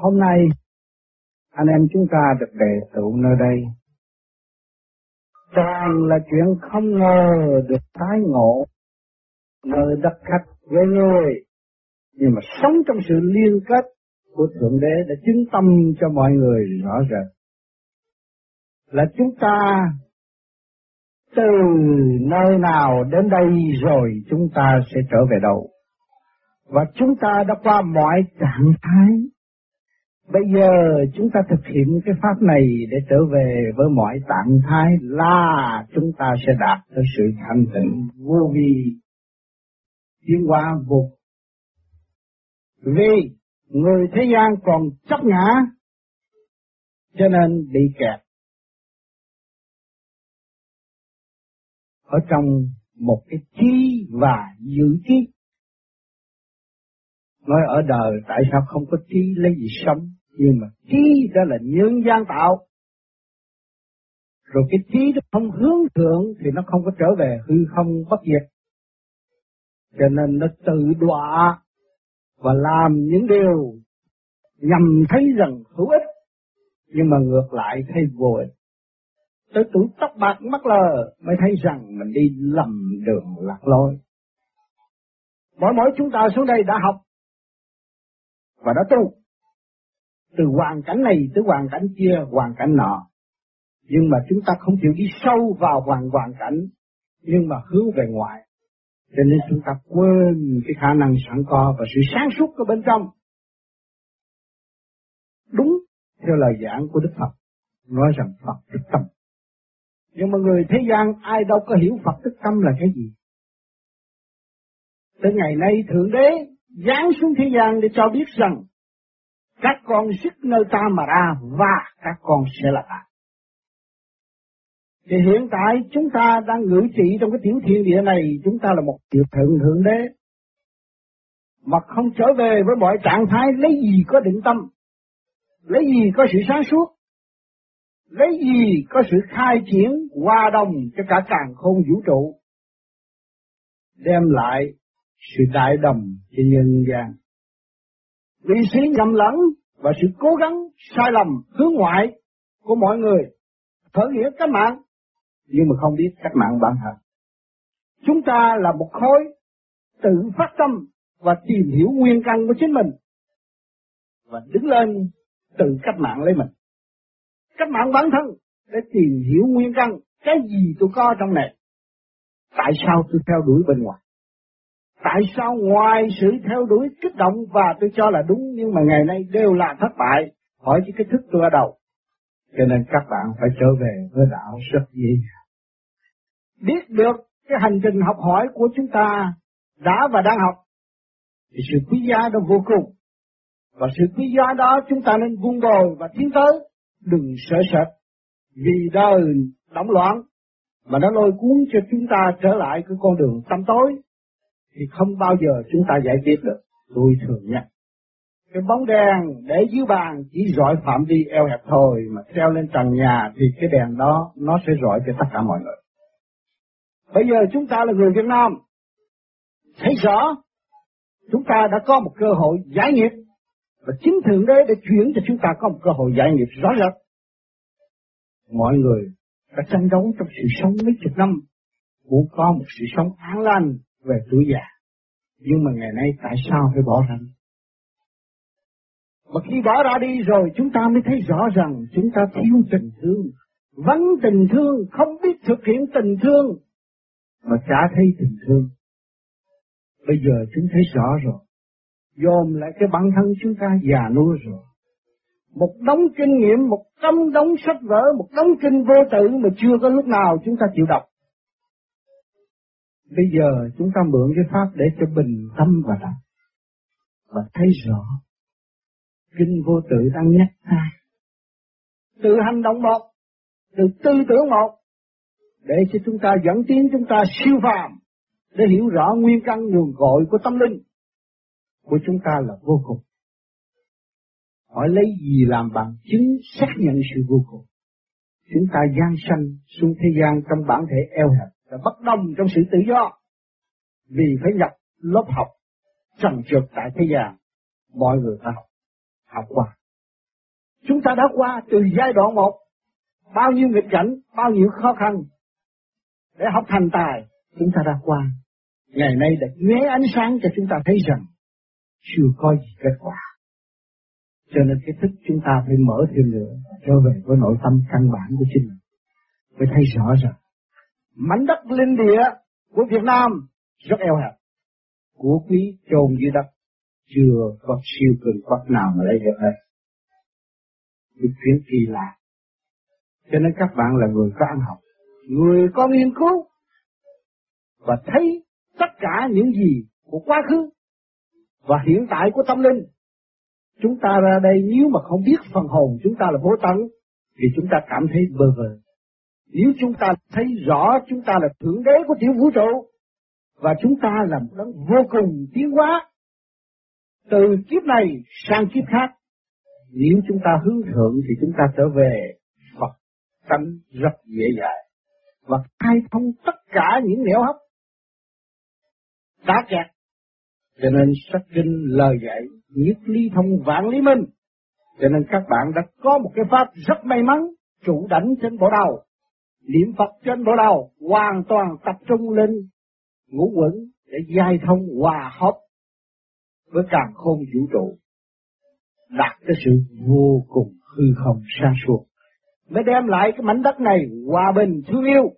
Hôm nay, anh em chúng ta được đề tụ nơi đây. Toàn là chuyện không ngờ được tái ngộ nơi đất khách với người nhưng mà sống trong sự liên kết của thượng đế đã chứng tâm cho mọi người rõ rệt. Là chúng ta từ nơi nào đến đây rồi chúng ta sẽ trở về đâu? Và chúng ta đã qua mọi trạng thái Bây giờ chúng ta thực hiện cái pháp này để trở về với mọi trạng thái là chúng ta sẽ đạt tới sự thanh tịnh. Vô vi tiến hóa vô vì người thế gian còn chấp ngã cho nên bị kẹt. Ở trong một cái trí và dự trí. Nói ở đời tại sao không có trí lấy gì sống nhưng mà, trí đó là nhân gian tạo. Rồi cái trí nó không hướng thượng thì nó không có trở về hư không bất diệt. Cho nên nó tự đọa và làm những điều nhằm thấy rằng hữu ích, nhưng mà ngược lại thấy vô ích. Tới tuổi tóc bạc mắt lờ mới thấy rằng mình đi lầm đường lạc lối. Mỗi mỗi chúng ta xuống đây đã học và đã tu từ hoàn cảnh này tới hoàn cảnh kia, hoàn cảnh nọ. Nhưng mà chúng ta không chịu đi sâu vào hoàn hoàn cảnh, nhưng mà hướng về ngoài. Cho nên chúng ta quên cái khả năng sẵn có và sự sáng suốt ở bên trong. Đúng theo lời giảng của Đức Phật, nói rằng Phật thức tâm. Nhưng mà người thế gian ai đâu có hiểu Phật thức tâm là cái gì. Tới ngày nay Thượng Đế giáng xuống thế gian để cho biết rằng các con sức nơi ta mà ra và các con sẽ là ta. Thì hiện tại chúng ta đang ngự trị trong cái tiểu thiên địa này, chúng ta là một tiểu thượng thượng đế. Mà không trở về với mọi trạng thái lấy gì có định tâm, lấy gì có sự sáng suốt, lấy gì có sự khai triển hòa đồng cho cả càng không vũ trụ, đem lại sự đại đồng cho nhân gian vị trí nhầm lẫn và sự cố gắng sai lầm hướng ngoại của mọi người, khởi nghĩa cách mạng. Nhưng mà không biết cách mạng bản thân chúng ta là một khối tự phát tâm và tìm hiểu nguyên căn của chính mình và đứng lên tự cách mạng lấy mình. Cách mạng bản thân để tìm hiểu nguyên căn, cái gì tôi có trong này? Tại sao tôi theo đuổi bên ngoài? Tại sao ngoài sự theo đuổi kích động và tôi cho là đúng nhưng mà ngày nay đều là thất bại, hỏi chứ cái thức tôi ở đâu? Cho nên các bạn phải trở về với đạo rất dễ dàng. Biết được cái hành trình học hỏi của chúng ta đã và đang học, thì sự quý giá đó vô cùng. Và sự quý giá đó chúng ta nên vun bồi và tiến tới, đừng sợ sệt. Vì đời động loạn, mà nó lôi cuốn cho chúng ta trở lại cái con đường tâm tối thì không bao giờ chúng ta giải quyết được. Tôi thường nhắc. Cái bóng đèn để dưới bàn chỉ rọi phạm vi eo hẹp thôi, mà treo lên trần nhà thì cái đèn đó nó sẽ rọi cho tất cả mọi người. Bây giờ chúng ta là người Việt Nam, thấy rõ chúng ta đã có một cơ hội giải nghiệp, và chính thượng đế đã chuyển cho chúng ta có một cơ hội giải nghiệp rõ rệt. Mọi người đã tranh đấu trong sự sống mấy chục năm muốn có một sự sống an lành về tuổi già. Nhưng mà ngày nay tại sao phải bỏ ra Mà khi bỏ ra đi rồi chúng ta mới thấy rõ rằng chúng ta thiếu tình thương. Vắng tình thương, không biết thực hiện tình thương, mà chả thấy tình thương. Bây giờ chúng thấy rõ rồi. Dồn lại cái bản thân chúng ta già nua rồi. Một đống kinh nghiệm, một trăm đống sách vở, một đống kinh vô tử mà chưa có lúc nào chúng ta chịu đọc. Bây giờ chúng ta mượn cái pháp để cho bình tâm và đọc. Và thấy rõ. Kinh vô tự đang nhắc ta. Từ hành động một. Từ tư tưởng một. Để cho chúng ta dẫn tiến, chúng ta siêu phàm. Để hiểu rõ nguyên căn nguồn cội của tâm linh. Của chúng ta là vô cùng. Hỏi lấy gì làm bằng chứng xác nhận sự vô cùng. Chúng ta gian sanh xuống thế gian trong bản thể eo hẹp là bất đồng trong sự tự do. Vì phải nhập lớp học trần trượt tại thế gian, mọi người ta học, học qua. Chúng ta đã qua từ giai đoạn một, bao nhiêu nghịch cảnh, bao nhiêu khó khăn để học thành tài, chúng ta đã qua. Ngày nay đã nhé ánh sáng cho chúng ta thấy rằng chưa có gì kết quả. Cho nên cái thức chúng ta phải mở thêm nữa, trở về với nội tâm căn bản của chính mình. Mới thấy rõ rằng, mảnh đất linh địa của Việt Nam rất eo hẹp. Của quý chôn dưới đất, chưa có siêu cường quốc nào mà lấy được hết. Cái chuyện kỳ lạ. Cho nên các bạn là người có ăn học, người có nghiên cứu, và thấy tất cả những gì của quá khứ và hiện tại của tâm linh. Chúng ta ra đây nếu mà không biết phần hồn chúng ta là vô tận thì chúng ta cảm thấy bơ vơ. Nếu chúng ta thấy rõ chúng ta là thượng đế của tiểu vũ trụ và chúng ta là một đấng vô cùng tiến hóa từ kiếp này sang kiếp khác. Nếu chúng ta hướng thượng thì chúng ta trở về Phật tánh rất dễ dàng và khai thông tất cả những nẻo hấp đã kẹt. Cho nên sách kinh lời dạy nhất ly thông vạn lý minh. Cho nên các bạn đã có một cái pháp rất may mắn, chủ đánh trên bộ đầu, niệm Phật trên bộ đầu, hoàn toàn tập trung lên ngũ quẩn để giai thông hòa hợp với càng khôn vũ trụ, đạt cái sự vô cùng hư không xa suốt, mới đem lại cái mảnh đất này hòa bình thương yêu,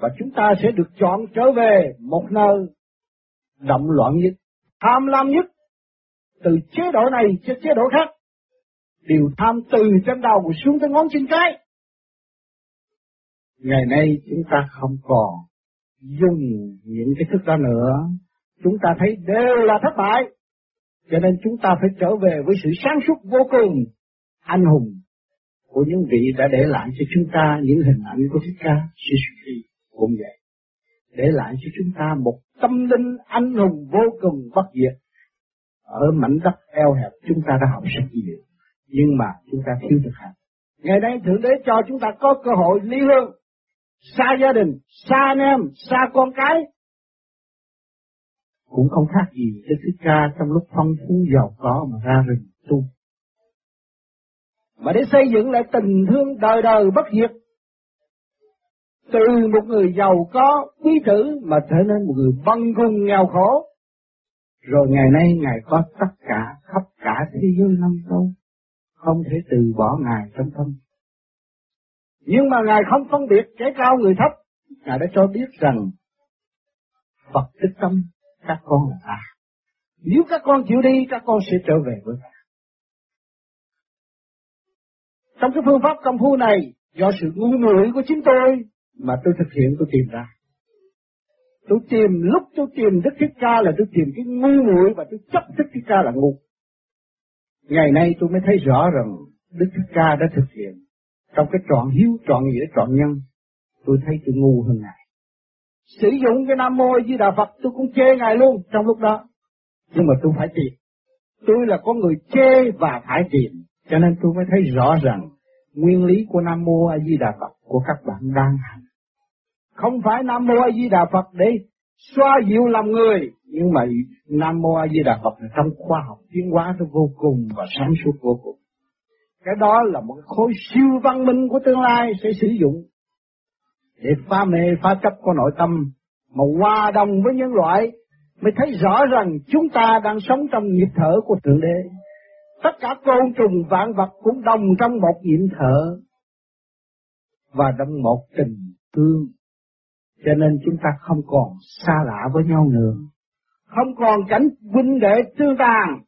và chúng ta sẽ được chọn trở về một nơi động loạn nhất, tham lam nhất, từ chế độ này cho chế độ khác, đều tham từ trên đầu xuống tới ngón chân cái. Ngày nay chúng ta không còn dùng những cái thức đó nữa, chúng ta thấy đều là thất bại, cho nên chúng ta phải trở về với sự sáng suốt vô cùng, anh hùng của những vị đã để lại cho chúng ta những hình ảnh của Thích Ca, sư cũng vậy. Để lại cho chúng ta một tâm linh anh hùng vô cùng bất diệt. Ở mảnh đất eo hẹp chúng ta đã học rất nhiều, nhưng mà chúng ta thiếu thực hành. Ngày nay Thượng Đế cho chúng ta có cơ hội ly hương, xa gia đình, xa anh em, xa con cái. Cũng không khác gì cho Thích Ca trong lúc phong phú giàu có mà ra rừng tu. Mà để xây dựng lại tình thương đời đời bất diệt từ một người giàu có quý tử mà trở nên một người băng cung nghèo khổ. Rồi ngày nay Ngài có tất cả, khắp cả thế giới năm châu. Không thể từ bỏ Ngài trong tâm. Nhưng mà Ngài không phân biệt kẻ cao người thấp. Ngài đã cho biết rằng Phật thích tâm các con là ta. Nếu các con chịu đi, các con sẽ trở về với ta. Trong cái phương pháp công phu này, do sự ngu muội của chính tôi mà tôi thực hiện tôi tìm ra. Tôi tìm lúc tôi tìm Đức Thích Ca là tôi tìm cái ngu muội và tôi chấp Đức Thích Ca là ngu. Ngày nay tôi mới thấy rõ rằng Đức Thích Ca đã thực hiện trong cái trọn hiếu, trọn nghĩa, trọn nhân. Tôi thấy tôi ngu hơn Ngài. Sử dụng cái Nam Mô Di Đà Phật tôi cũng chê Ngài luôn trong lúc đó. Nhưng mà tôi phải tìm. Tôi là con người chê và phải tìm. Cho nên tôi mới thấy rõ rằng nguyên lý của Nam Mô A Di Đà Phật của các bạn đang hành. Không phải Nam Mô A Di Đà Phật để xoa dịu lòng người, nhưng mà Nam Mô A Di Đà Phật là trong khoa học tiến hóa nó vô cùng và sáng suốt vô cùng. Cái đó là một khối siêu văn minh của tương lai sẽ sử dụng để phá mê phá chấp của nội tâm mà hòa đồng với nhân loại, mới thấy rõ rằng chúng ta đang sống trong nhịp thở của Thượng Đế. Tất cả côn trùng vạn vật cũng đồng trong một nhịp thở và trong một tình thương cho nên chúng ta không còn xa lạ với nhau nữa. Không còn cảnh huynh đệ tương tàn.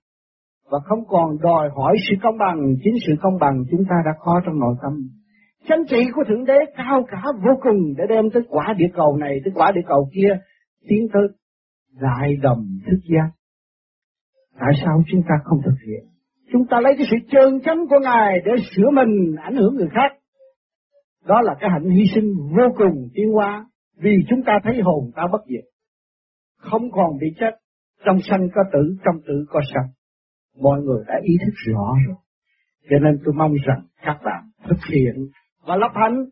Và không còn đòi hỏi sự công bằng. Chính sự công bằng chúng ta đã có trong nội tâm. Chánh trị của Thượng Đế cao cả vô cùng để đem tới quả địa cầu này, tới quả địa cầu kia, tiến tới đại đồng thức giác. Tại sao chúng ta không thực hiện? Chúng ta lấy cái sự trơn chánh của Ngài để sửa mình, ảnh hưởng người khác. Đó là cái hạnh hy sinh vô cùng tiến hóa vì chúng ta thấy hồn ta bất diệt. Không còn bị chết. Trong sanh có tử, trong tử có sanh. Mọi người đã ý thức rõ rồi. Cho nên tôi mong rằng các bạn thực hiện và lập hành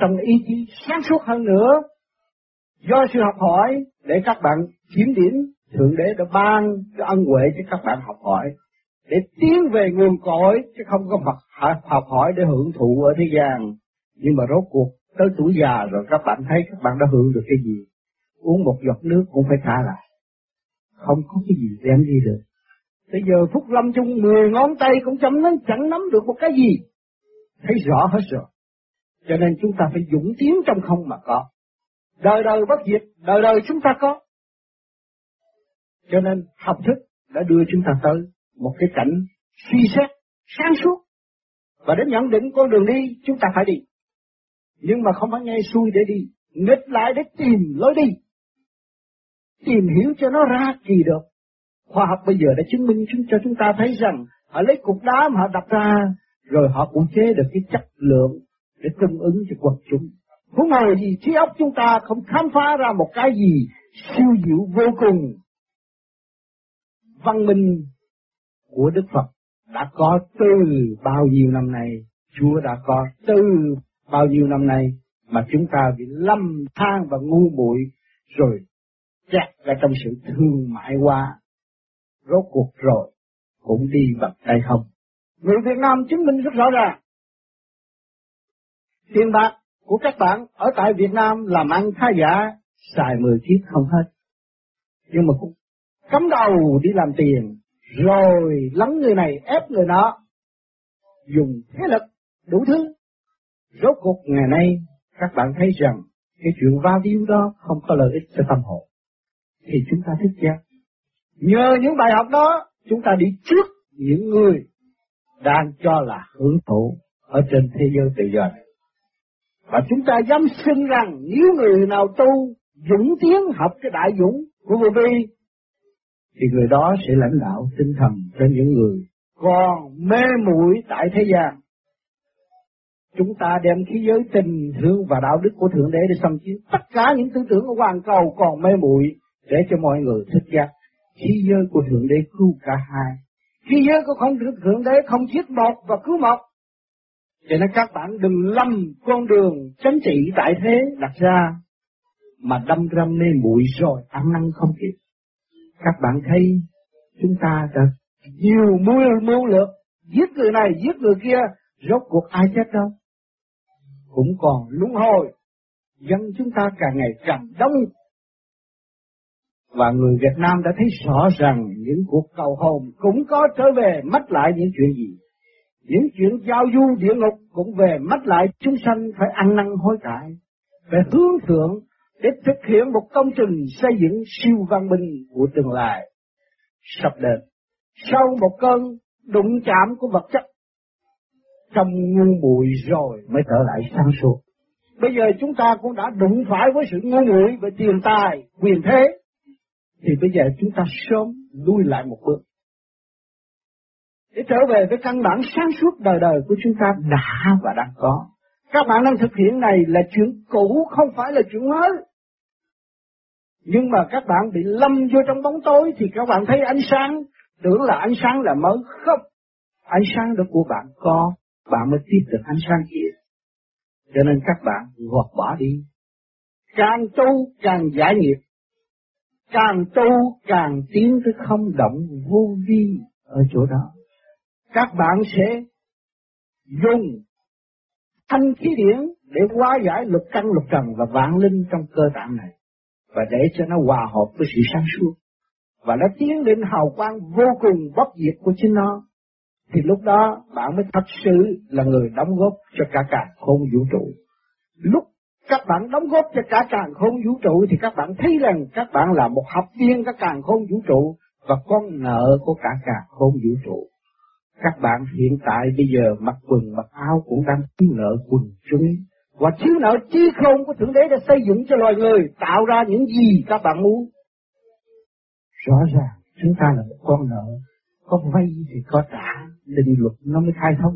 trong ý chí sáng suốt hơn nữa. Do sự học hỏi để các bạn kiểm điểm Thượng Đế đã ban cái ân huệ cho các bạn học hỏi. để tiến về nguồn cội chứ không có học, học hỏi để hưởng thụ ở thế gian. Nhưng mà rốt cuộc tới tuổi già rồi các bạn thấy các bạn đã hưởng được cái gì. Uống một giọt nước cũng phải trả lại. Không có cái gì đem đi được. Bây giờ Phúc Lâm chung 10 ngón tay cũng chẳng nắm, chẳng nắm được một cái gì. Thấy rõ hết rồi. Cho nên chúng ta phải dũng tiến trong không mà có. Đời đời bất diệt, đời đời chúng ta có. Cho nên học thức đã đưa chúng ta tới một cái cảnh suy xét sáng suốt và đến nhận định con đường đi chúng ta phải đi nhưng mà không phải nghe xuôi để đi nghịch lại để tìm lối đi tìm hiểu cho nó ra kỳ được khoa học bây giờ đã chứng minh chúng cho chúng ta thấy rằng họ lấy cục đá mà họ đập ra rồi họ cũng chế được cái chất lượng để tương ứng cho quần chúng. Huống hồ gì trí óc chúng ta không khám phá ra một cái gì siêu diệu vô cùng. Văn minh của Đức Phật đã có từ bao nhiêu năm nay, Chúa đã có từ bao nhiêu năm nay mà chúng ta bị lâm than và ngu muội rồi chặt ra trong sự thương mại hóa rốt cuộc rồi cũng đi bằng tay không. Người Việt Nam chứng minh rất rõ ràng. Tiền bạc của các bạn ở tại Việt Nam làm ăn khá giả, xài mười chiếc không hết. Nhưng mà cũng cắm đầu đi làm tiền, rồi lắng người này ép người nọ, dùng thế lực đủ thứ. Rốt cuộc ngày nay các bạn thấy rằng cái chuyện va víu đó không có lợi ích cho tâm hồn. Thì chúng ta thức giác. Nhờ những bài học đó, chúng ta đi trước những người đang cho là hưởng thụ ở trên thế giới tự do này. Và chúng ta dám xin rằng nếu người nào tu dũng tiến học cái đại dũng của vô vi thì người đó sẽ lãnh đạo tinh thần cho những người còn mê muội tại thế gian. Chúng ta đem khí giới tình thương và đạo đức của Thượng Đế để xâm chiếm tất cả những tư tưởng của hoàn cầu còn mê muội để cho mọi người thức giác. Khí giới của Thượng Đế cứu cả hai. Khí giới của không Thượng Đế không giết một và cứu một. Cho nên các bạn đừng lâm con đường chánh trị tại thế đặt ra, mà đâm ra mê muội rồi ăn năn không kịp các bạn thấy chúng ta đã nhiều mưu mưu lược, giết người này, giết người kia, rốt cuộc ai chết đâu cũng còn luân hồi dân chúng ta càng ngày càng đông và người Việt Nam đã thấy rõ rằng những cuộc cầu hồn cũng có trở về mất lại những chuyện gì. Những chuyện giao du địa ngục cũng về mất lại chúng sanh phải ăn năn hối cải. Phải hướng thượng để thực hiện một công trình xây dựng siêu văn minh của tương lai sắp đến. Sau một cơn đụng chạm của vật chất, trong ngu bụi rồi mới trở lại sáng suốt. Bây giờ chúng ta cũng đã đụng phải với sự ngu muội về tiền tài, quyền thế, thì bây giờ chúng ta sớm lui lại một bước. Để trở về với căn bản sáng suốt đời đời của chúng ta đã và đang có. Các bạn đang thực hiện này là chuyện cũ, không phải là chuyện mới. Nhưng mà các bạn bị lâm vô trong bóng tối thì các bạn thấy ánh sáng, tưởng là ánh sáng là mới không. Ánh sáng đó của bạn có, bạn mới tiếp được ánh sáng kia. Cho nên các bạn gọt bỏ đi. Càng tu càng giải nghiệp. Càng tu càng tiến tới không động vô vi ở chỗ đó. Các bạn sẽ dùng thanh khí điển để hóa giải lục căn lục trần và vạn linh trong cơ tạng này và để cho nó hòa hợp với sự sáng suốt và nó tiến đến hào quang vô cùng bất diệt của chính nó thì lúc đó bạn mới thật sự là người đóng góp cho cả cả không vũ trụ. Lúc các bạn đóng góp cho cả càng khôn vũ trụ thì các bạn thấy rằng các bạn là một học viên các càng khôn vũ trụ và con nợ của cả càng khôn vũ trụ. Các bạn hiện tại bây giờ mặc quần mặc áo cũng đang thiếu nợ quần chúng và thiếu nợ trí khôn của Thượng Đế đã xây dựng cho loài người tạo ra những gì các bạn muốn. Rõ ràng chúng ta là một con nợ, có vay thì có trả, định luật nó mới khai thông.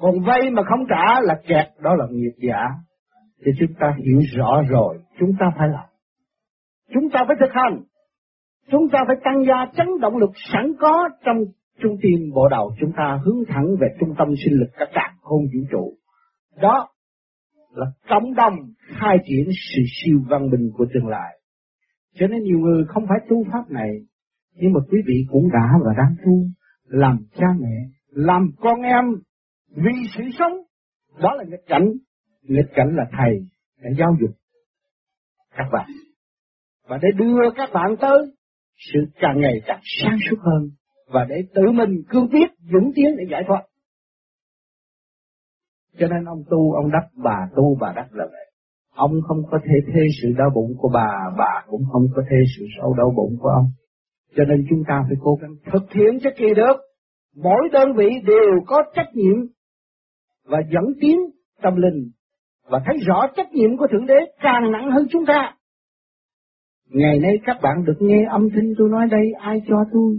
Còn vay mà không trả là kẹt, đó là nghiệp giả. Thì chúng ta hiểu rõ rồi, chúng ta phải làm. Chúng ta phải thực hành. Chúng ta phải tăng gia chấn động lực sẵn có trong trung tim bộ đầu chúng ta hướng thẳng về trung tâm sinh lực các cả không vũ trụ. Đó là cộng đồng khai triển sự siêu văn minh của tương lai. Cho nên nhiều người không phải tu pháp này, nhưng mà quý vị cũng đã và đang tu, làm cha mẹ, làm con em vì sự sống. Đó là nghịch cảnh. Nghịch cảnh là thầy đã giáo dục các bạn. Và để đưa các bạn tới sự càng ngày càng sáng suốt hơn và để tự mình cương quyết dũng tiến để giải thoát. Cho nên ông tu, ông đắc, bà tu, bà đắc là vậy. Ông không có thể thê sự đau bụng của bà, bà cũng không có thê sự sâu đau bụng của ông. Cho nên chúng ta phải cố gắng thực hiện cho kỳ được. Mỗi đơn vị đều có trách nhiệm và dẫn tiến tâm linh và thấy rõ trách nhiệm của Thượng Đế càng nặng hơn chúng ta. Ngày nay các bạn được nghe âm thanh tôi nói đây, ai cho tôi?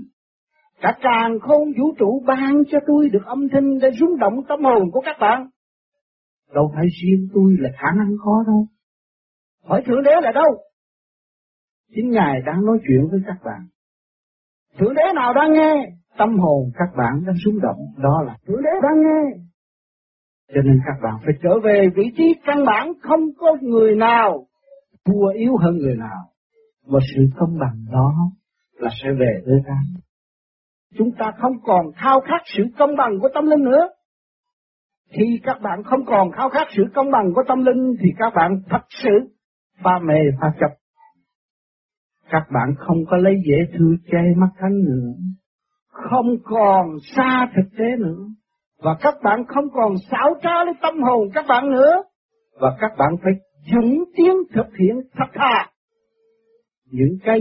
Cả càng không vũ trụ ban cho tôi được âm thanh để rung động tâm hồn của các bạn. Đâu phải riêng tôi là khả năng khó đâu. Hỏi Thượng Đế là đâu? Chính Ngài đang nói chuyện với các bạn. Thượng Đế nào đang nghe? Tâm hồn các bạn đang rung động. Đó là Thượng Đế đang nghe. Cho nên các bạn phải trở về vị trí căn bản, không có người nào thua yếu hơn người nào. Và sự công bằng đó là sẽ về với ta. Chúng ta không còn khao khát sự công bằng của tâm linh nữa. Khi các bạn không còn khao khát sự công bằng của tâm linh, thì các bạn thật sự pha mê, pha chấp. Các bạn không có lấy dễ thương che mắt thánh nữa. Không còn xa thực tế nữa. Và các bạn không còn xảo trá lấy tâm hồn các bạn nữa. Và các bạn phải dũng tiến thực hiện thật thà. Những cái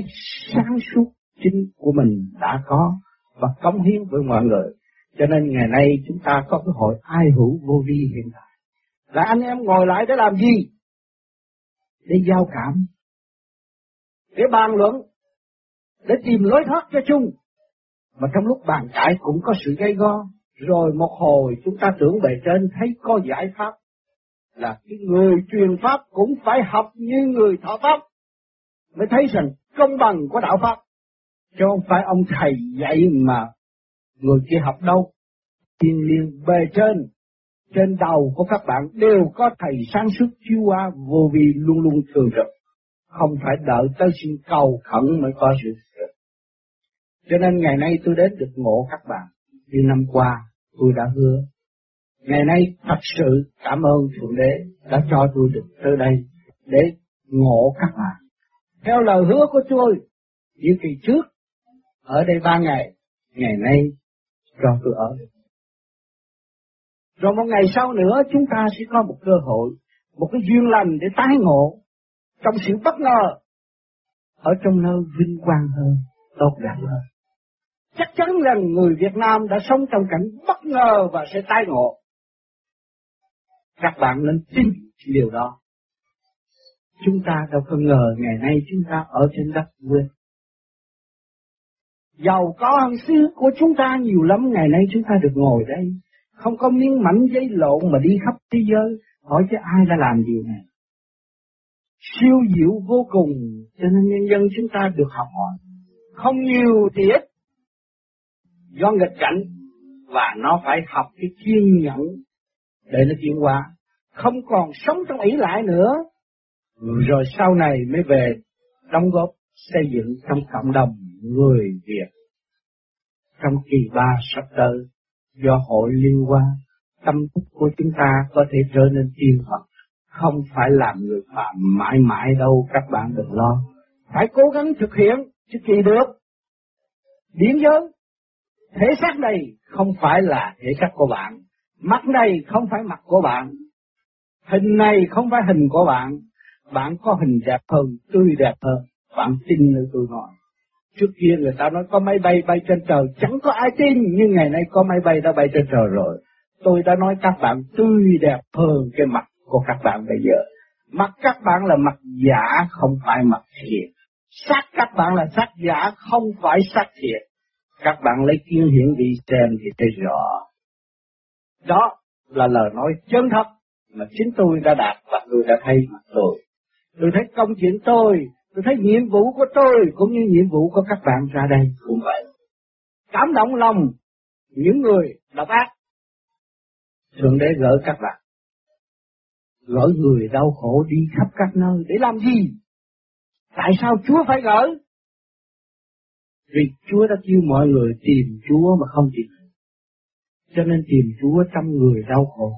sáng suốt chính của mình đã có và cống hiến với mọi người. Cho nên ngày nay chúng ta có cơ hội ai hữu vô vi hiện tại. Là anh em ngồi lại để làm gì? Để giao cảm. Để bàn luận. Để tìm lối thoát cho chung. Mà trong lúc bàn cãi cũng có sự gây go. Rồi một hồi chúng ta tưởng bề trên thấy có giải pháp. Là cái người truyền pháp cũng phải học như người thọ pháp. Mới thấy rằng công bằng của đạo pháp. Chứ không phải ông thầy dạy mà người kia học đâu. Thiên liên bề trên, trên đầu của các bạn đều có thầy sáng suốt chiếu qua vô vi luôn luôn thường trực. Không phải đợi tới xin cầu khẩn mới có sự thực. Cho nên ngày nay tôi đến được ngộ các bạn. Như năm qua tôi đã hứa. Ngày nay thật sự cảm ơn Thượng Đế đã cho tôi được tới đây để ngộ các bạn. Theo lời hứa của tôi, như kỳ trước, ở đây ba ngày, ngày nay cho tôi ở Rồi một ngày sau nữa chúng ta sẽ có một cơ hội, một cái duyên lành để tái ngộ trong sự bất ngờ ở trong nơi vinh quang hơn, tốt đẹp hơn. Chắc chắn rằng người Việt Nam đã sống trong cảnh bất ngờ và sẽ tai ngộ. Các bạn nên tin điều đó. Chúng ta đâu có ngờ ngày nay chúng ta ở trên đất quê Giàu có hơn xứ của chúng ta nhiều lắm, ngày nay chúng ta được ngồi đây. Không có miếng mảnh giấy lộn mà đi khắp thế giới, hỏi cho ai đã làm điều này. Siêu diệu vô cùng, cho nên nhân dân chúng ta được học hỏi. Không nhiều thì ít, do nghịch cảnh, và nó phải học cái kiên nhẫn để nó chuyển qua. Không còn sống trong ý lại nữa, rồi sau này mới về đóng góp xây dựng trong cộng đồng người Việt. Trong kỳ ba sắp tới, do hội liên quan, tâm thức của chúng ta có thể trở nên tiên Phật, không phải làm người phạm mãi mãi đâu các bạn đừng lo. Phải cố gắng thực hiện, chứ kỳ được. Điển giới, thể xác này không phải là thể xác của bạn, mắt này không phải mặt của bạn, hình này không phải hình của bạn, bạn có hình đẹp hơn, tươi đẹp hơn, bạn tin nơi tôi nói. Trước kia người ta nói có máy bay bay trên trời, chẳng có ai tin, nhưng ngày nay có máy bay đã bay trên trời rồi. Tôi đã nói các bạn tươi đẹp hơn cái mặt của các bạn bây giờ. Mặt các bạn là mặt giả, không phải mặt thiệt. Sắc các bạn là sắc giả, không phải sắc thiệt. Các bạn lấy kiến hiển vi xem thì thấy rõ. Đó là lời nói chân thật mà chính tôi đã đạt và tôi đã thấy mặt tôi. Tôi thấy công chuyện tôi Tôi thấy nhiệm vụ của tôi cũng như nhiệm vụ của các bạn ra đây cũng vậy. Cảm động lòng những người độc ác. Thượng đế gỡ các bạn. Gỡ người đau khổ đi khắp các nơi để làm gì? Tại sao Chúa phải gỡ? Vì Chúa đã kêu mọi người tìm Chúa mà không tìm. Cho nên tìm Chúa trong người đau khổ.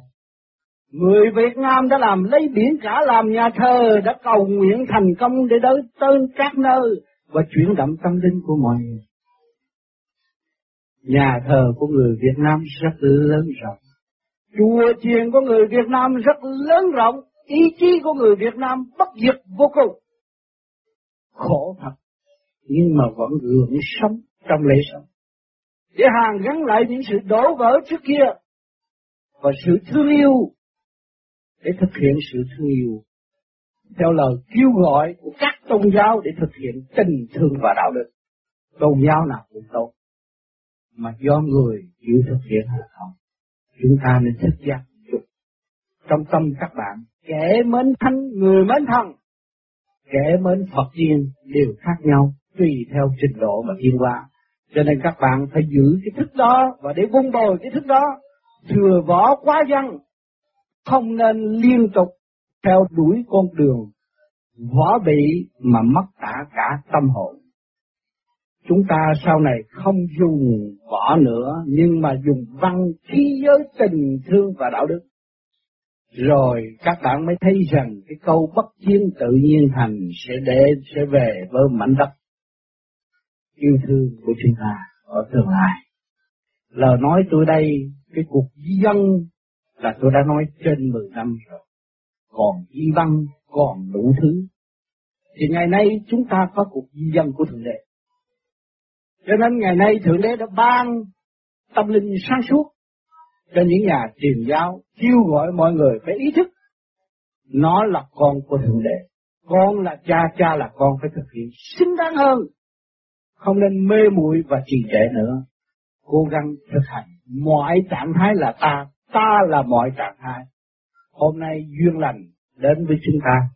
Người Việt Nam đã làm lấy biển cả làm nhà thờ, đã cầu nguyện thành công để tới tới các nơi và chuyển động tâm linh của mọi người. Nhà thờ của người Việt Nam rất lớn rộng. Chùa chiền của người Việt Nam rất lớn rộng. Ý chí của người Việt Nam bất diệt vô cùng. Khổ thật. Nhưng mà vẫn gượng sống trong lễ sống. Để hàng gắn lại những sự đổ vỡ trước kia. Và sự thương yêu. Để thực hiện sự thương yêu. Theo lời kêu gọi của các tôn giáo để thực hiện tình thương và đạo đức. Tôn giáo nào cũng tốt mà do người chịu thực hiện hay không. Chúng ta nên thức giác chút. Trong tâm các bạn, kẻ mến thánh, người mến thần, kẻ mến Phật tiên đều khác nhau, tùy theo trình độ và thiên qua. Cho nên các bạn phải giữ cái thức đó và để vun bồi cái thức đó, thừa võ quá dân, không nên liên tục theo đuổi con đường võ bị mà mất cả cả tâm hồn. Chúng ta sau này không dùng võ nữa nhưng mà dùng văn khí giới tình thương và đạo đức. Rồi các bạn mới thấy rằng cái câu bất chiến tự nhiên thành sẽ để sẽ về với mảnh đất yêu thương của chúng ta ở tương lai lời nói tôi đây cái cuộc di dân là tôi đã nói trên 10 năm rồi còn di văn còn đủ thứ thì ngày nay chúng ta có cuộc di dân của thượng đế cho nên ngày nay Thượng Đế đã ban tâm linh sáng suốt cho những nhà truyền giáo kêu gọi mọi người phải ý thức nó là con của Thượng Đế. Con là cha, cha là con phải thực hiện xứng đáng hơn. Không nên mê muội và trì trệ nữa. Cố gắng thực hành. Mọi trạng thái là ta, ta là mọi trạng thái. Hôm nay duyên lành đến với chúng ta.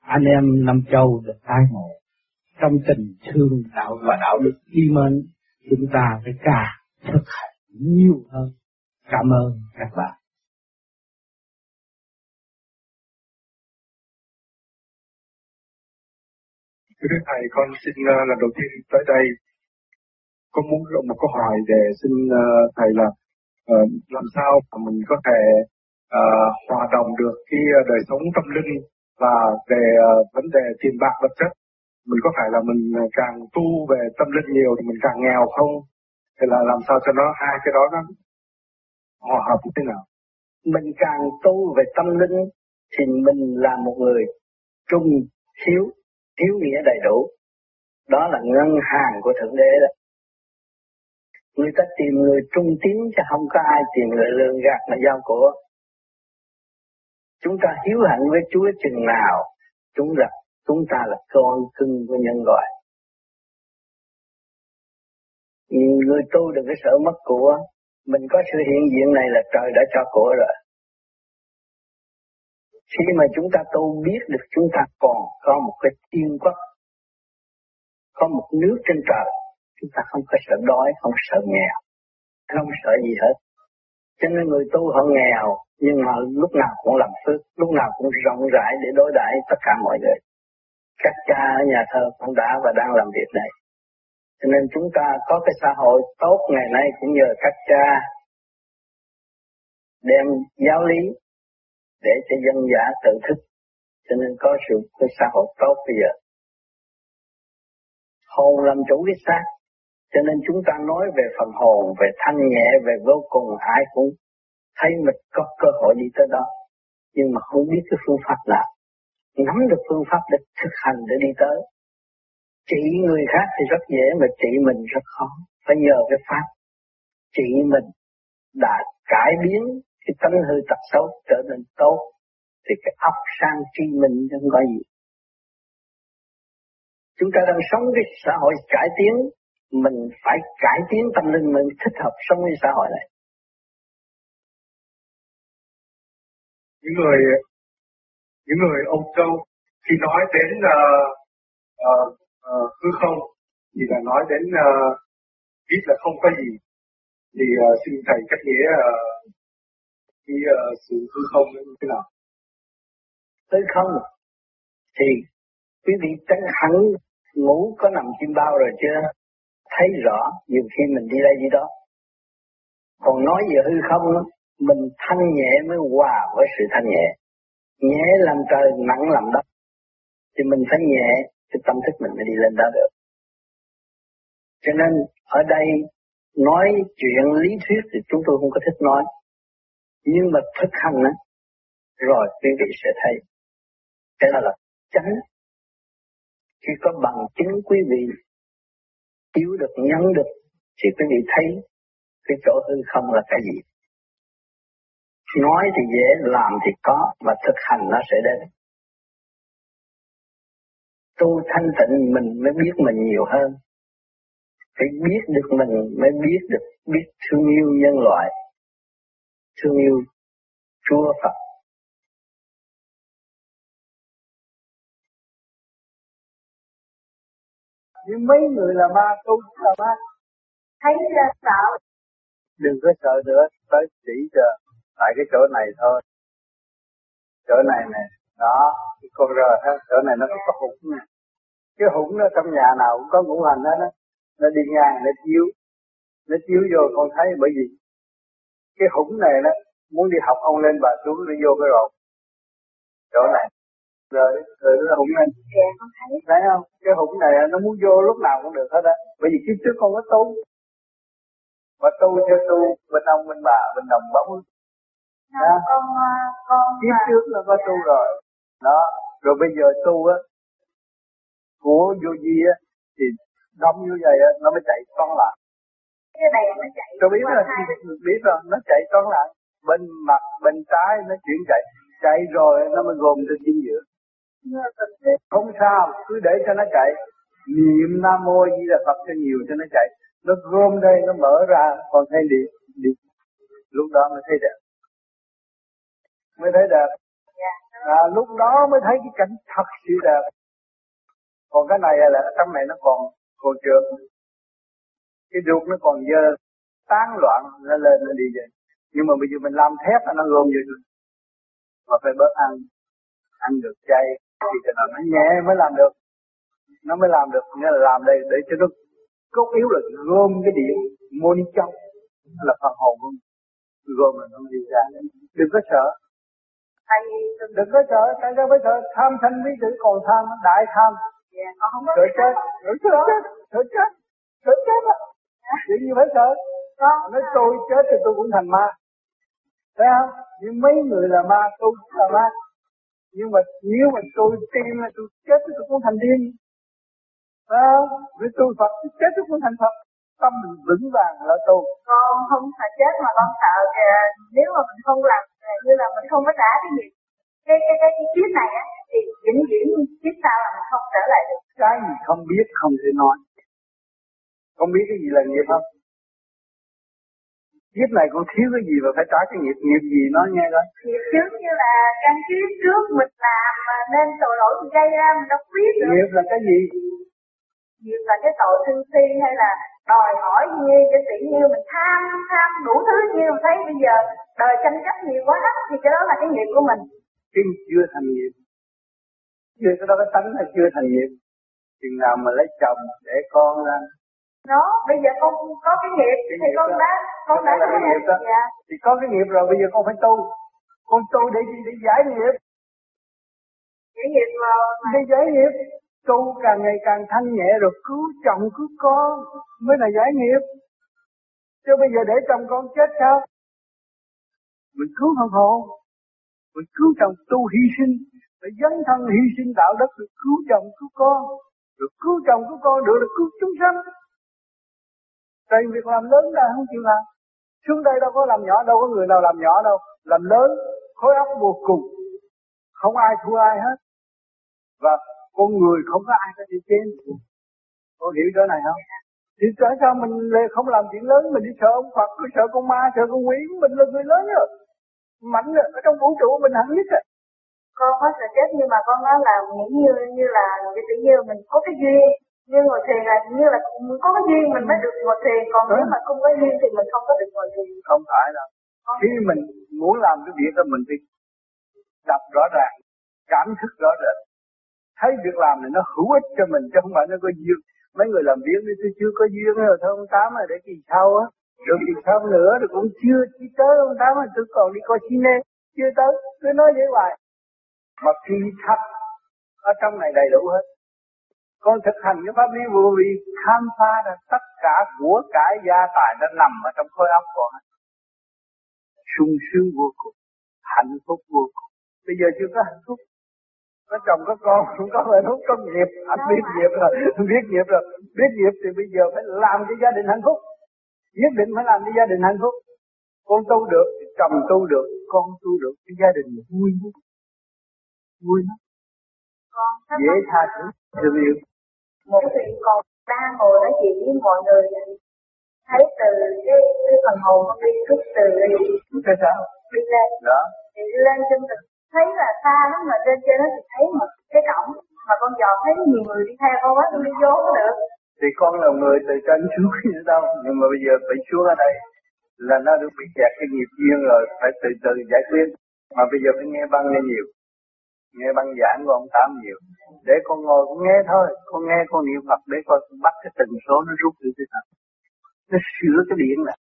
Anh em Nam Châu được tai ngộ trong tình thương đạo và đạo đức y mến chúng ta phải càng thực hành nhiều hơn cảm ơn các bạn Thưa Thầy, con xin uh, lần đầu tiên tới đây, con muốn một câu hỏi để xin uh, Thầy là uh, làm sao mà mình có thể uh, hòa đồng được cái đời sống tâm linh và về uh, vấn đề tiền bạc vật chất? Mình có phải là mình càng tu về tâm linh nhiều thì mình càng nghèo không? Hay là làm sao cho nó hai cái đó nó hòa hợp như thế nào? Mình càng tu về tâm linh thì mình là một người trung hiếu thiếu nghĩa đầy đủ. Đó là ngân hàng của thượng đế đó. Người ta tìm người trung tín chứ không có ai tìm người lương gạt mà giao của chúng ta hiếu hạnh với Chúa chừng nào, chúng là, chúng ta là con cưng của nhân loại. Người tu đừng có sợ mất của. Mình có sự hiện diện này là trời đã cho của rồi khi mà chúng ta tu biết được chúng ta còn có một cái thiên quốc, có một nước trên trời, chúng ta không có sợ đói, không sợ nghèo, không sợ gì hết cho nên người tu họ nghèo, nhưng mà lúc nào cũng làm phước, lúc nào cũng rộng rãi để đối đãi tất cả mọi người các cha ở nhà thờ cũng đã và đang làm việc này. Cho nên chúng ta có cái xã hội tốt ngày nay cũng nhờ các cha đem giáo lý để cho dân giả tự thức. Cho nên có sự cái xã hội tốt bây giờ. Hồn làm chủ cái xác. Cho nên chúng ta nói về phần hồn, về thanh nhẹ, về vô cùng, ai cũng thấy mình có cơ hội đi tới đó. Nhưng mà không biết cái phương pháp nào nắm được phương pháp để thực hành để đi tới. Trị người khác thì rất dễ mà trị mình rất khó. Phải nhờ cái pháp trị mình đã cải biến cái tánh hư tật xấu trở nên tốt thì cái óc sang trí mình không có gì. Chúng ta đang sống cái xã hội cải tiến, mình phải cải tiến tâm linh mình thích hợp sống với xã hội này. Những người những người Âu Châu khi nói đến uh, uh, uh, hư không thì là nói đến uh, biết là không có gì thì uh, xin thầy cách nghĩa uh, cái uh, sự hư không như thế nào tới không thì quý vị chân hẳn ngủ có nằm trên bao rồi chưa thấy rõ nhiều khi mình đi đây đi đó. Còn nói về hư không, mình thanh nhẹ mới hòa với sự thanh nhẹ. Nhẹ làm trời, nặng làm đất. Thì mình phải nhẹ, thì tâm thức mình mới đi lên đó được. Cho nên ở đây nói chuyện lý thuyết thì chúng tôi không có thích nói. Nhưng mà thực hành á, rồi quý vị sẽ thấy. Cái đó là chánh. Khi có bằng chứng quý vị chiếu được, nhấn được, thì quý vị thấy cái chỗ hư không là cái gì. Nói thì dễ, làm thì có, và thực hành nó sẽ đến. Tu thanh tịnh mình mới biết mình nhiều hơn. Phải biết được mình mới biết được, biết thương yêu nhân loại, thương yêu Chúa Phật. Nhưng mấy người là ma tu là ma. Thấy sợ. Đừng có sợ nữa, tới chỉ cho tại cái chỗ này thôi. Chỗ này này, đó, cái con rờ ha, chỗ này nó có hụng nè. Cái hụng nó trong nhà nào cũng có ngũ hành đó, nó, nó đi ngang, nó chiếu. Nó chiếu vô con thấy bởi vì cái hũng này đó muốn đi học ông lên bà xuống nó vô cái rột chỗ này. Rồi rồi nó hũng lên dạ thấy. Không? Cái hũng này nó muốn vô lúc nào cũng được hết á. Bởi vì kiếp trước con có tu. Mà tu theo tu bên ông bên bà bên đồng bóng đó. con ờ, con kiếp trước là có tu rồi. Đó rồi bây giờ tu á của vô di á thì đóng như vậy á nó mới chạy con lại cái này nó chạy tôi biết rồi biết rồi nó chạy con lại bên mặt bên trái nó chuyển chạy chạy rồi nó mới gồm trên dinh dưỡng không sao cứ để cho nó chạy. Niệm nam mô di đà phật cho nhiều cho nó chạy. Nó gom đây nó mở ra còn thấy đi đi lúc đó mới thấy đẹp. Mới thấy đẹp. À, lúc đó mới thấy cái cảnh thật sự đẹp. Còn cái này là trong này nó còn còn chưa cái ruột nó còn dơ tán loạn nó lên nó đi vậy. Nhưng mà bây giờ mình làm thép nó gom vô được mà phải bớt ăn ăn được chay thì cho nó nhẹ mới làm được. Nó mới làm được nghĩa là làm đây để cho nó cốt yếu là gom cái điện môn trong. Là phần hồn của gom là nó đi ra. Đừng có sợ. Đừng có sợ tại sao phải sợ? Tham sân quý tử còn tham đại tham. Dạ, không có sợ chết sợ chết sợ chết sợ chết chuyện gì phải sợ nói tôi chết thì tôi cũng thành ma Thấy không? Nhưng mấy người là ma, tôi cũng là ma. Nhưng mà nếu mà tôi tin là tôi chết tôi cũng thành điên. Phải không? Vì tôi Phật, tôi chết tôi cũng thành Phật. Tâm mình vững vàng là tu. Con không sợ chết mà con sợ kìa, nếu mà mình không làm như là mình không có trả cái gì cái cái cái, cái kiếp này á thì vĩnh viễn kiếp sau là mình không trở lại được cái gì không biết không thể nói không biết cái gì là nghiệp không? Kiếp này con thiếu cái gì mà phải trả cái nghiệp? Nghiệp gì nói nghe coi. Nghiệp trước như là căn kiếp trước mình làm mà nên tội lỗi mình gây ra mình đâu biết được. Nghiệp là cái gì? Nghiệp là cái tội thương si hay là đòi hỏi như cái tự nhiên mình tham tham đủ thứ như mình thấy bây giờ đời tranh chấp nhiều quá thì cái đó là cái nghiệp của mình. Cái chưa thành nghiệp. Chưa cái đó cái tánh là chưa thành nghiệp. Chừng nào mà lấy chồng để con ra nó bây giờ con có cái nghiệp cái thì nghiệp con đó. đã con đã là cái nghiệp. đó. dạ. thì có cái nghiệp rồi bây giờ con phải tu. Con tu để gì? Để giải nghiệp. Cái nghiệp rồi mà để giải nghiệp. Tu càng ngày càng thanh nhẹ rồi cứu chồng cứu con mới là giải nghiệp. Chứ bây giờ để chồng con chết sao? Mình cứu phần hồn mình cứu chồng tu hy sinh. Phải dấn thân hy sinh đạo đất được cứu chồng cứu con. Được cứu chồng cứu con được là cứu chúng sanh tại việc làm lớn là không chịu làm. Xuống đây đâu có làm nhỏ, đâu có người nào làm nhỏ đâu. Làm lớn, khối óc vô cùng. Không ai thua ai hết. Và con người không có ai có thể trên con hiểu chỗ này không? Thì tại sao mình không làm chuyện lớn? Mình đi sợ ông Phật, cứ sợ con ma, sợ con quỷ. Mình là người lớn rồi. Mạnh rồi, ở trong vũ trụ mình hẳn nhất rồi. Con có sợ chết, nhưng mà con nói là nghĩ như như là cái tự nhiên mình có cái duyên như ngồi thiền là như là có cái duyên mình mới được ngồi thiền. Còn nếu mà không có duyên thì mình không có được ngồi thiền. Không phải đâu. Khi mình muốn làm cái việc đó mình phải đọc rõ ràng cảm thức rõ rệt. Thấy việc làm này nó hữu ích cho mình chứ không phải nó có duyên. Mấy người làm việc tôi chưa có duyên rồi thôi ông tám rồi để kỳ sau á. Rồi kỳ sau nữa rồi cũng chưa chỉ tới ông tám mà tôi còn đi coi cine chưa tới. Cứ nói vậy hoài. Mà khi thật ở trong này đầy đủ hết con thực hành cái pháp lý vô vi khám phá ra tất cả của cải gia tài đã nằm ở trong khối óc con. Sung sướng vô cùng hạnh phúc vô cùng. Bây giờ chưa có hạnh phúc. Có chồng có con không có hạnh phúc. Có nghiệp. Anh biết nghiệp rồi biết nghiệp rồi. Biết nghiệp thì bây giờ phải làm cho gia đình hạnh phúc. Nhất định phải làm cho gia đình hạnh phúc. Con tu được chồng tu được con tu được cái gia đình vui. Lắm vui lắm dễ tha thứ thương yêu. Một chuyện còn đang ngồi nói chuyện với mọi người. Thấy từ cái cái phần hồn nó đi. Xuất từ cái sao? Đi lên. Đó thì đi lên trên thực thấy là xa lắm mà trên trên nó thì thấy một cái cổng. Mà con dò thấy nhiều người đi theo con quá tôi đi vô có được. Thì con là người từ trên xuống như đâu nhưng mà bây giờ phải xuống ở đây là nó được bị kẹt cái nghiệp duyên rồi phải từ từ giải quyết. Mà bây giờ phải nghe băng nghe nhiều nghe băng giảng của ông tám nhiều. Để con ngồi con nghe thôi. Con nghe con niệm phật để con bắt cái tần số nó rút đi cái thật nó sửa cái điện này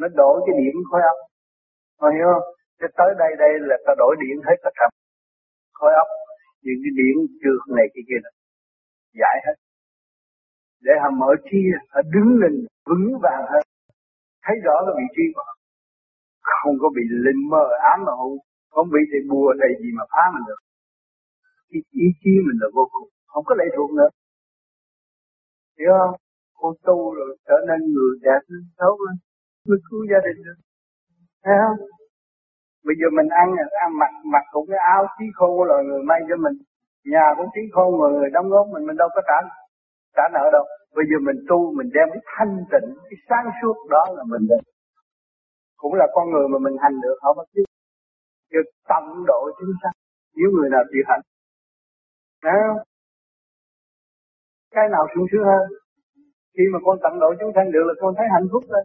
nó đổi cái điện khối óc. Con hiểu không? Cái tới đây đây là ta đổi điện hết cả trăm khối óc. Những cái điện trượt này, cái kia này giải hết. Để họ mở chi họ đứng lên, vững vàng hơn. Thấy rõ cái vị trí của họ. Không có bị linh mơ ám mà hụ không bị thì bùa thầy gì mà phá mình được. Ý, ý chí mình là vô cùng không có lệ thuộc nữa. Hiểu không? Con tu rồi trở nên người đẹp lên xấu lên mới cứu gia đình được. Thấy không? Bây giờ mình ăn ăn mặc mặc cũng cái áo chí khô là người may cho mình. Nhà cũng chí khô mà người đóng góp mình mình đâu có trả trả nợ đâu. Bây giờ mình tu mình đem cái thanh tịnh cái sáng suốt đó là mình được. Cũng là con người mà mình hành được không có chứ được tận độ chúng sanh nếu người nào chịu hành Đấy không? cái nào sung sướng hơn? Khi mà con tận độ chúng sanh được là con thấy hạnh phúc lên.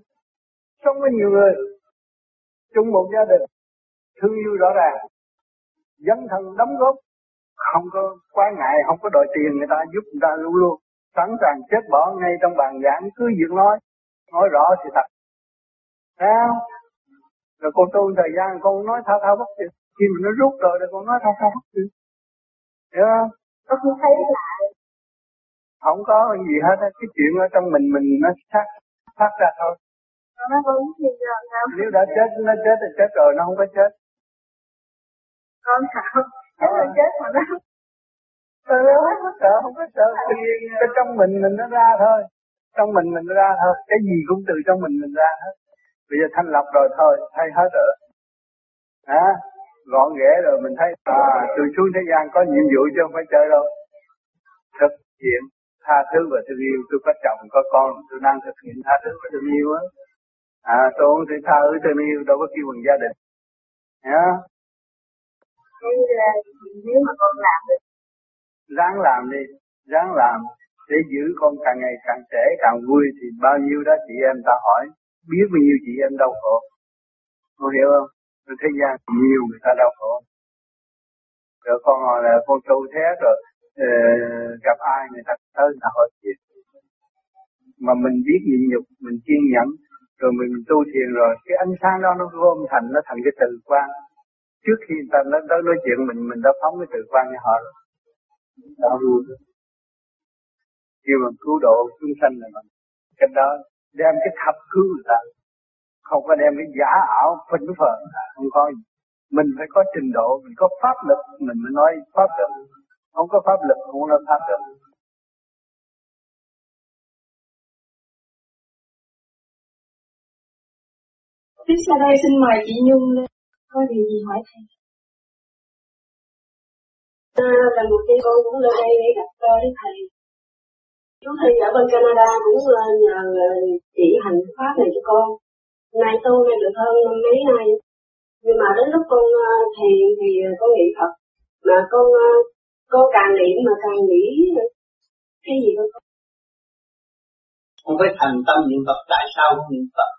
Sống với nhiều người, chung một gia đình, thương yêu rõ ràng, dấn thân, đóng góp, không có quá ngại, không có đòi tiền, người ta giúp người ta luôn luôn, sẵn sàng chết bỏ ngay trong bàn giảng, cứ việc nói nói rõ sự thật. Sao rồi con tu thời gian con nói thao thao bất tuyệt. Khi mà nó rút rồi thì con nói thao thao bất tuyệt. Hiểu không? Con thấy lại không có gì hết cái chuyện ở trong mình mình nó phát phát ra thôi. Nếu đã chết nó chết thì chết rồi nó không có chết. Con sợ. Chết là chết mà nó Ờ, không có sợ, không có sợ, cái trong mình mình nó ra thôi, trong mình mình nó ra thôi, cái gì cũng từ trong mình mình ra hết. Bây giờ thanh lập rồi thôi, thay hết rồi. Hả? Gọn ghẽ rồi mình thấy, à, tôi xuống thế gian có nhiệm vụ chứ không phải chơi đâu. Thực hiện tha thứ và thương yêu, tôi có chồng, có con, tôi đang thực hiện tha thứ và thương yêu á. À, tôi không thể tha thứ thương yêu, đâu có kêu bằng gia đình. Hả? nếu mà con làm được ráng làm đi ráng làm để giữ con càng ngày càng trẻ càng vui thì bao nhiêu đó chị em ta hỏi biết bao nhiêu chị em đau khổ. Con hiểu không? Tôi thế gian nhiều người ta đau khổ. Rồi con hỏi là con tu thế rồi uh, gặp ai người ta tới người ta hỏi chuyện. Mà mình biết nhịn nhục mình kiên nhẫn rồi mình tu thiền rồi cái ánh sáng đó nó gom thành nó thành cái từ quan trước khi người ta nói, nói chuyện mình mình đã phóng cái từ quan cho họ rồi. Đó luôn. Kêu bằng cứu độ chúng sanh là bằng cái đó đem cái thập cứu người ta không có đem cái giả ảo phỉnh phờ không có gì mình phải có trình độ mình có pháp lực mình mới nói pháp lực không có pháp lực không nói pháp lực Tiếp sau đây xin mời chị Nhung lên. Có điều gì hỏi thầy? À, lần đầu tiên con cũng lên đây để gặp uh, Đức Thầy. Chú Thầy ở bên Canada cũng uh, nhờ uh, chỉ hành pháp này cho con. Nay tu nghe được hơn mấy ngày. Nhưng mà đến lúc con uh, thiền thì con niệm Phật. Mà con con càng niệm mà càng nghĩ cái gì con không phải thành tâm niệm Phật tại sao không niệm Phật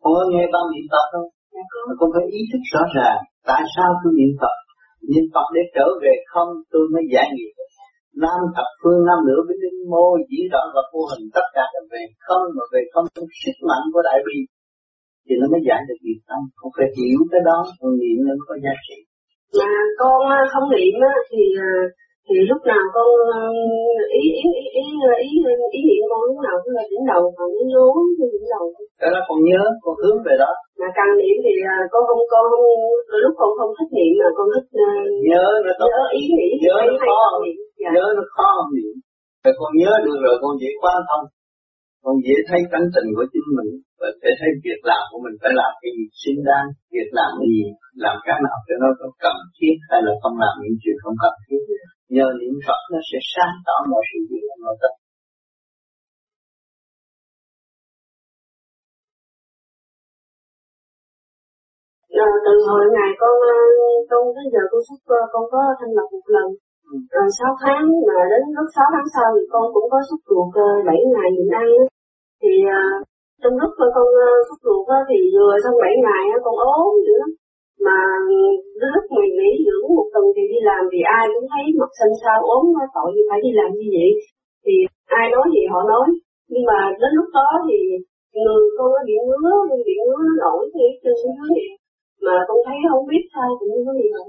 không có nghe tâm niệm Phật đâu dạ, mà con phải ý thức rõ ràng tại sao tôi niệm Phật niệm Phật để trở về không tôi mới giải nghiệp nam thập phương, nam nữ với linh mô chỉ rõ và vô hình tất cả là về không mà về không trong sức mạnh của đại bi. Thì nó mới giải được việc tâm. Không phải hiểu cái đó, còn niệm nó có giá trị. Mà con không niệm á, thì à, thì lúc nào con à, ý ý ý ý ý, ý niệm con lúc nào cũng là đỉnh đầu còn nó rối đỉnh đầu. Cái đó con nhớ con hướng về đó. Mà càng niệm thì con không con không lúc con không thích niệm mà con thích nhớ nó tốt. nhớ ý nghĩ nhớ nó khó dạ. nhớ nó khó không niệm. Rồi con nhớ được rồi con dễ quan thông con dễ thấy tánh tình của chính mình và để thấy việc làm của mình phải làm cái gì xứng đáng việc làm cái gì làm cái nào cho nó có cần thiết hay là không làm những chuyện không cần thiết. Nhờ niệm Phật nó sẽ sáng tỏ mọi sự việc nội tâm À, từ hồi ngày con ờ, con tới giờ con xuất ờ, con có thanh lập một lần. À, 6 tháng mà đến lúc 6 tháng sau thì con cũng có xuất ruột 7 ngày nhịn ăn thì à, trong lúc con à, xuất ruột thì vừa xong 7 ngày con ốm dữ lắm. Mà đến lúc mình nghỉ dưỡng một tuần thì đi làm thì ai cũng thấy mặt xanh xao ốm tội gì phải đi làm như vậy. Thì ai nói gì họ nói. Nhưng mà đến lúc đó thì người con nó bị ngứa bị ngứa nó nổi thì chân xuống dưới mà con thấy không biết sao cũng như có gì nổi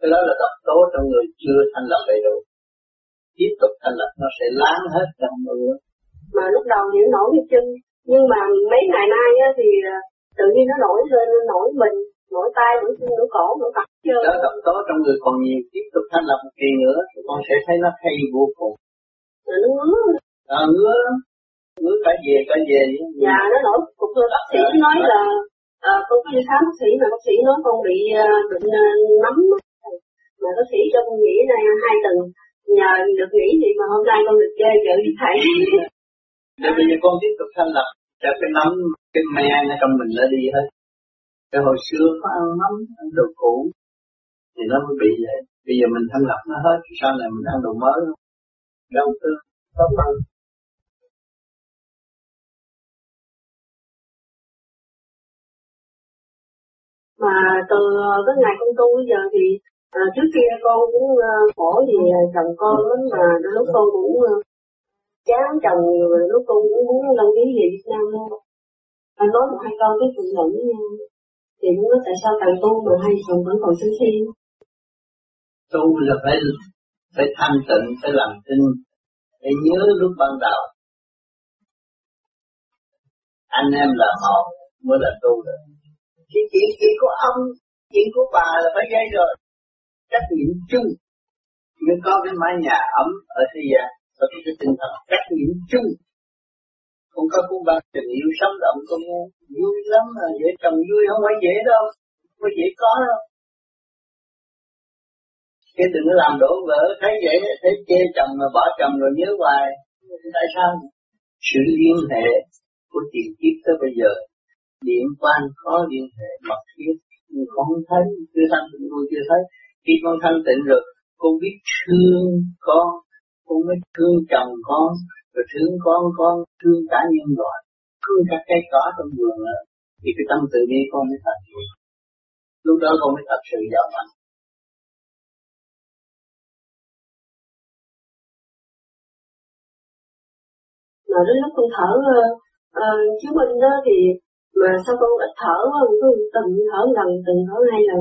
cái đó là độc tố trong người chưa thành lập đầy đủ tiếp tục thành lập nó sẽ láng hết trong người. Mà lúc đầu thì nó nổi cái chân nhưng mà mấy ngày nay á, thì à, tự nhiên nó nổi lên nó nổi mình nổi tay nổi chân nổi cổ nổi mặt chưa đó độc tố trong người còn nhiều tiếp tục thành lập một kỳ nữa thì con sẽ thấy nó hay vô cùng. Rồi nó ngứa. À, ngứa. Ngứa cả về cả về dạ nó nổi cục bác sĩ à, nói là à, con có đi khám bác sĩ mà bác sĩ nói con bị uh, bệnh uh, nấm mà bác sĩ cho con nghỉ này hai tuần nhờ được nghỉ thì mà hôm nay con được chơi chợ đi thầy để bây giờ con tiếp tục thanh lập cho cái nấm cái men ở trong mình nó đi hết. Cái hồi xưa có ăn nấm ăn đồ cũ thì nó mới bị vậy. Bây giờ mình thanh lập nó hết sau này mình ăn đồ mới. Đâu tư tốt hơn mà từ cái ngày con tu bây giờ thì à, trước kia con cũng uh, khổ vì à, chồng con lắm mà lúc con cũng uh, chán chồng rồi lúc con cũng muốn đăng ký về Việt Nam luôn. Anh nói một hai câu cái chuyện lẫn nhau thì cũng nói tại sao càng tu mà hai chồng vẫn còn sinh si tu là phải phải thanh tịnh phải làm tin phải nhớ lúc ban đầu. Anh em là họ mới là tu được. Cái chuyện chuyện của ông chuyện của bà là phải gây rồi trách nhiệm chung. Mới có cái mái nhà ấm ở thế gian và cái tinh thần trách nhiệm chung. Không có cũng băng tình yêu sống động con nghe vui lắm là dễ chồng vui, không phải dễ đâu, không phải dễ có đâu. Cái đừng có làm đổ vỡ, thấy dễ, thấy chê chồng mà bỏ chồng rồi nhớ hoài. Tại sao? Sự liên hệ của tiền kiếp tới bây giờ điện quan có liên hệ mật thiết nhưng không thấy, chưa thanh tôi chưa thấy khi con thanh tịnh rồi con biết thương con con mới thương chồng con rồi thương con con thương cả nhân loại. Thương các cây cỏ trong vườn nữa thì cái tâm tự bi con mới thật. Lúc đó con mới thật sự giàu mạnh. Mà đến lúc con thở ờ, ờ, uh, chứng minh đó thì mà sao con ít thở hơn? cứ từng thở lần từng thở hai lần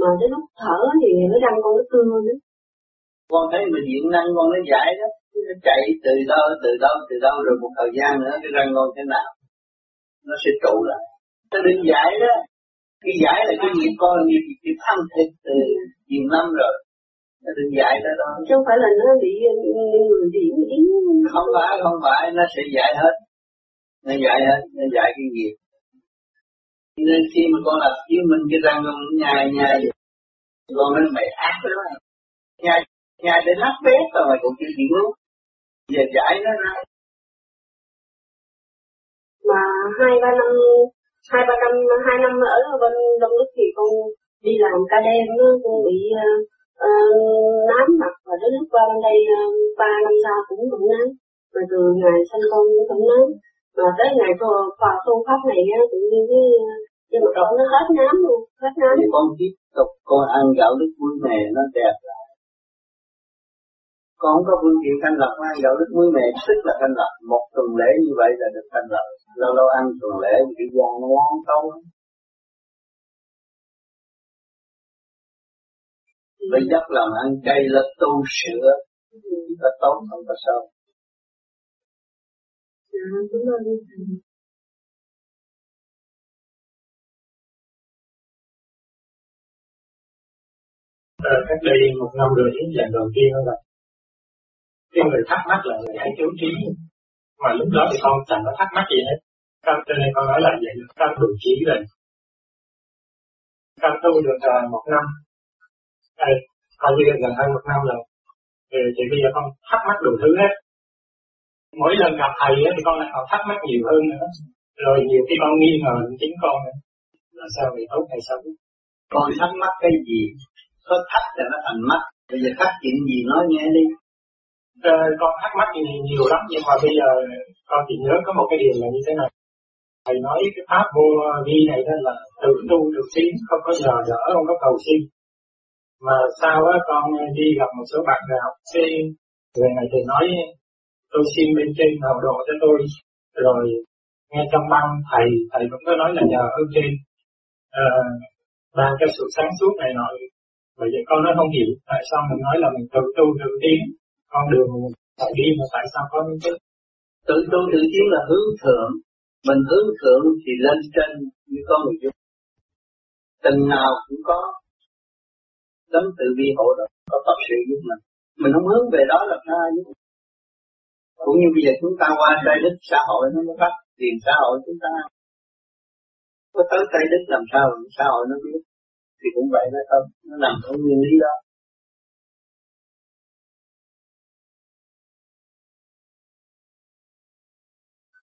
mà đến lúc thở thì nó răng con nó cưa nữa con thấy mình điện năng con nó giải đó nó chạy từ đâu từ đâu từ đâu rồi một thời gian nữa cái răng con thế nào nó sẽ trụ lại. Nó đừng giải đó cái giải là cái nghiệp con nghiệp nghiệp ăn thịt từ nhiều năm rồi. Nó đừng giải đó đó. Chứ không phải là nó bị người điểm yến không phải không phải nó sẽ giải hết. Nó giải hết nó giải cái nghiệp nên khi mà con làm chiếu mình cái răng con nhai nhai con nói mày ác lắm. Nhai nhai để lắp bếp rồi mày cũng chưa chịu luôn giờ giải nó ra. Mà hai ba năm hai ba năm hai năm ở bên đông đức thì con đi làm ca đêm nó con bị uh, nám mặt và đến lúc qua bên đây ờ, ba uh, năm sau cũng cũng nám. Mà từ ngày sinh con cũng cũng nám mà tới ngày cô vào tu pháp này á tự nhiên cái nhưng mà nó hết nám luôn hết nám. Thì con tiếp tục con ăn gạo nước vui này nó đẹp lại. Con không có phương tiện thanh lập ăn gạo lứt muối mè sức là thanh lập một tuần lễ như vậy là được thanh lập lâu lâu ăn tuần lễ giòn nó ngon không? Với dốc lòng ăn chay là tu sửa chỉ có tốt không có xấu Ờ, cách đây một năm rưỡi lần đầu tiên là cái người thắc mắc là người hãy chú trí. Mà lúc đó thì con chẳng có thắc mắc gì hết. Con cho nên con nói là vậy con đủ trí rồi con tu được uh, một năm. À, coi như gần hơn một năm rồi. Thì, thì bây giờ con thắc mắc đủ thứ hết mỗi lần gặp thầy thì con lại còn thắc mắc nhiều hơn nữa. Rồi nhiều khi con nghi ngờ chính con nữa. Là sao vậy? Tốt hay xấu? Con thắc mắc cái gì? Có thắc là nó thành mắt. Bây giờ thắc chuyện gì nói nghe đi. Ờ, con thắc mắc nhiều, nhiều lắm. Nhưng mà bây giờ con chỉ nhớ có một cái điều là như thế này. Thầy nói cái pháp vô vi này đó là tự tu được tiến không có nhờ đỡ không có cầu xin. Mà sau á con đi gặp một số bạn nào cái người này thì nói tôi xin bên trên hậu độ cho tôi. Rồi nghe trong băng thầy thầy cũng có nói là nhờ ơn trên. Ờ, uh, ban sự sáng suốt này nọ. Bởi vậy con nó không hiểu tại sao mình nói là mình tự tu tự tiến. Con đường mình phải đi mà tại sao có những cái tự tu tự tiến là hướng thượng. Mình hướng thượng thì lên trên như con người chúng. Tình nào cũng có tấm tự vi hộ đó có tập sự giúp mình. Mình không hướng về đó là sai cũng như bây giờ chúng ta qua trái đất xã hội nó mới phát tiền xã hội chúng ta. Có tới trái đất làm sao xã hội nó biết? Thì cũng vậy nó không? Nó làm theo nguyên lý đó.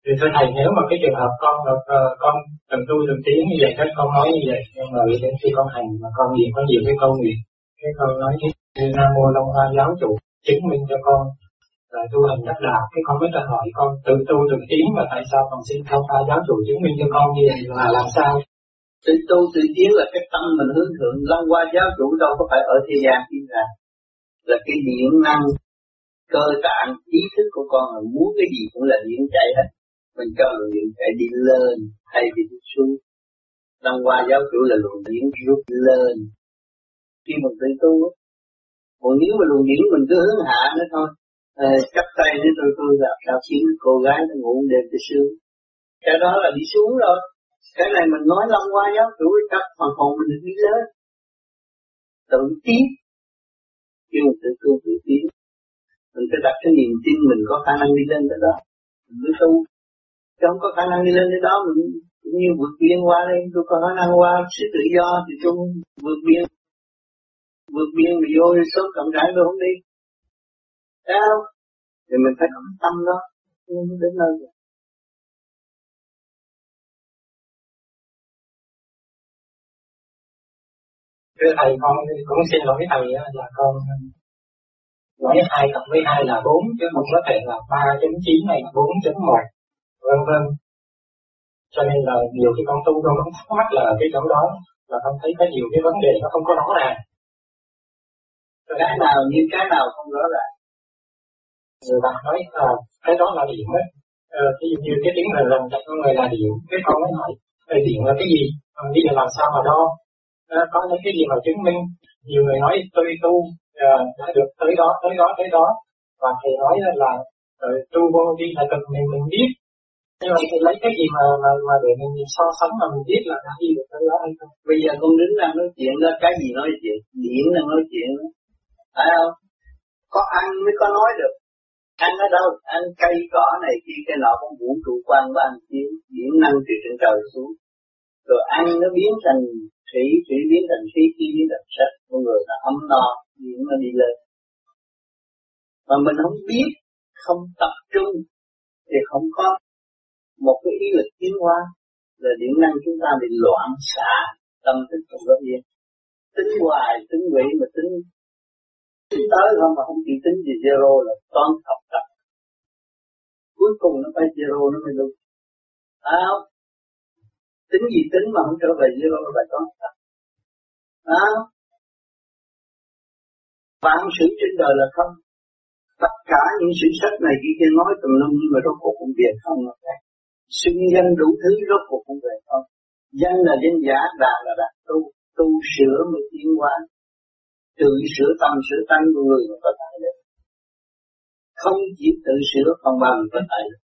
Thì thưa thầy nếu mà cái trường hợp con uh, con từng tu từng tiếng như vậy các con nói như vậy nhưng mà đến khi con hành mà con niệm có nhiều cái câu nguyện cái con nói như nam mô long hoa giáo chủ chứng minh cho con rồi tu hành đắc đạo, cái con mới ta hỏi con, tự tu tự tiếng mà tại sao con xin không ai giáo chủ chứng minh cho con như vậy là làm sao? Tự tu tự tiến là cái tâm mình hướng thượng long qua giáo chủ đâu có phải ở thế gian tiến ra. Là cái điện năng, cơ tạng, ý thức của con là muốn cái gì cũng là điện chạy hết. Mình cho luồng điện chạy đi lên hay đi xuống. Long qua giáo chủ là luồng điện rút lên. Khi mình tự tu còn nếu mà luồng điện mình cứ hướng hạ nữa thôi Ờ, chắp tay với tôi tôi gặp sao khiến cô gái nó ngủ đêm tới sương cái đó là đi xuống rồi. Cái này mình nói long qua giáo chủ chấp phần hồn mình được đi lên. Tự tiến. Kêu mình tự tu tự tiến. Mình phải đặt cái niềm tin mình có khả năng đi lên tới đó. Mình mới tu. Chứ không có khả năng đi lên tới đó, mình cũng như vượt biên qua đây. Tôi có khả năng qua sự tự do thì tôi vượt biên. Vượt biên mà vô sớm cộng trải tôi không đi sao? Thì mình phải có tâm đó mới đến nơi rồi thưa thầy con cũng xin lỗi thầy là con nói hai cộng với hai là bốn chứ không có thể là ba chấm chín này bốn chấm một vân vân. Cho nên là nhiều khi con tu con không thắc mắc là cái chỗ đó là con thấy có nhiều cái vấn đề nó không có rõ ràng. Cái nào như cái nào không rõ ràng người bạn nói à, cái đó là điện ấy ờ, ví dụ như cái tiếng là lần cho con người là điện cái con mới hỏi điểm là cái gì? À, bây giờ làm sao mà đo? À, có những cái gì mà chứng minh. Nhiều người nói tôi tu à, đã được tới đó tới đó tới đó. Và thầy nói là uh, tu vô vi là cần mình mình biết. Nhưng mà lấy cái gì mà mà, mà để mình, so sánh mà mình biết là đã đi được tới đó hay không? Bây giờ con đứng ra nói chuyện đó cái gì nói chuyện? Điện là nói chuyện. Phải không? Có ăn mới có nói được ăn ở đâu? Ăn cây cỏ này kia cái nọ cũng vũ trụ quan của anh chiếu điện năng từ trên trời xuống. Rồi ăn nó biến thành thủy thủy biến thành khí khí biến thành sắc. Con người là ấm no diễn nó đi lên. Mà mình không biết, không tập trung, thì không có một cái ý lực tiến hóa. Là điện năng chúng ta bị loạn xạ, tâm thức không có yên. Tính hoài, tính quỷ mà tính tới không mà không chịu tính gì zero là toán thập tập. Cuối cùng nó phải zero nó mới đúng. Phải à, tính gì tính mà không trở về zero là bài toán thập phải à, không vạn sự trên đời là không. Tất cả những sự sách này kia kia nói tùm lum nhưng mà rốt cuộc cũng về không là xưng danh đủ thứ rốt cuộc cũng về không. Danh là danh giả đạt là đạt tu. Tu sửa mới tiến hóa tự sửa tâm, sửa tánh của người có tài lực không chỉ tự sửa còn bằng có tài lực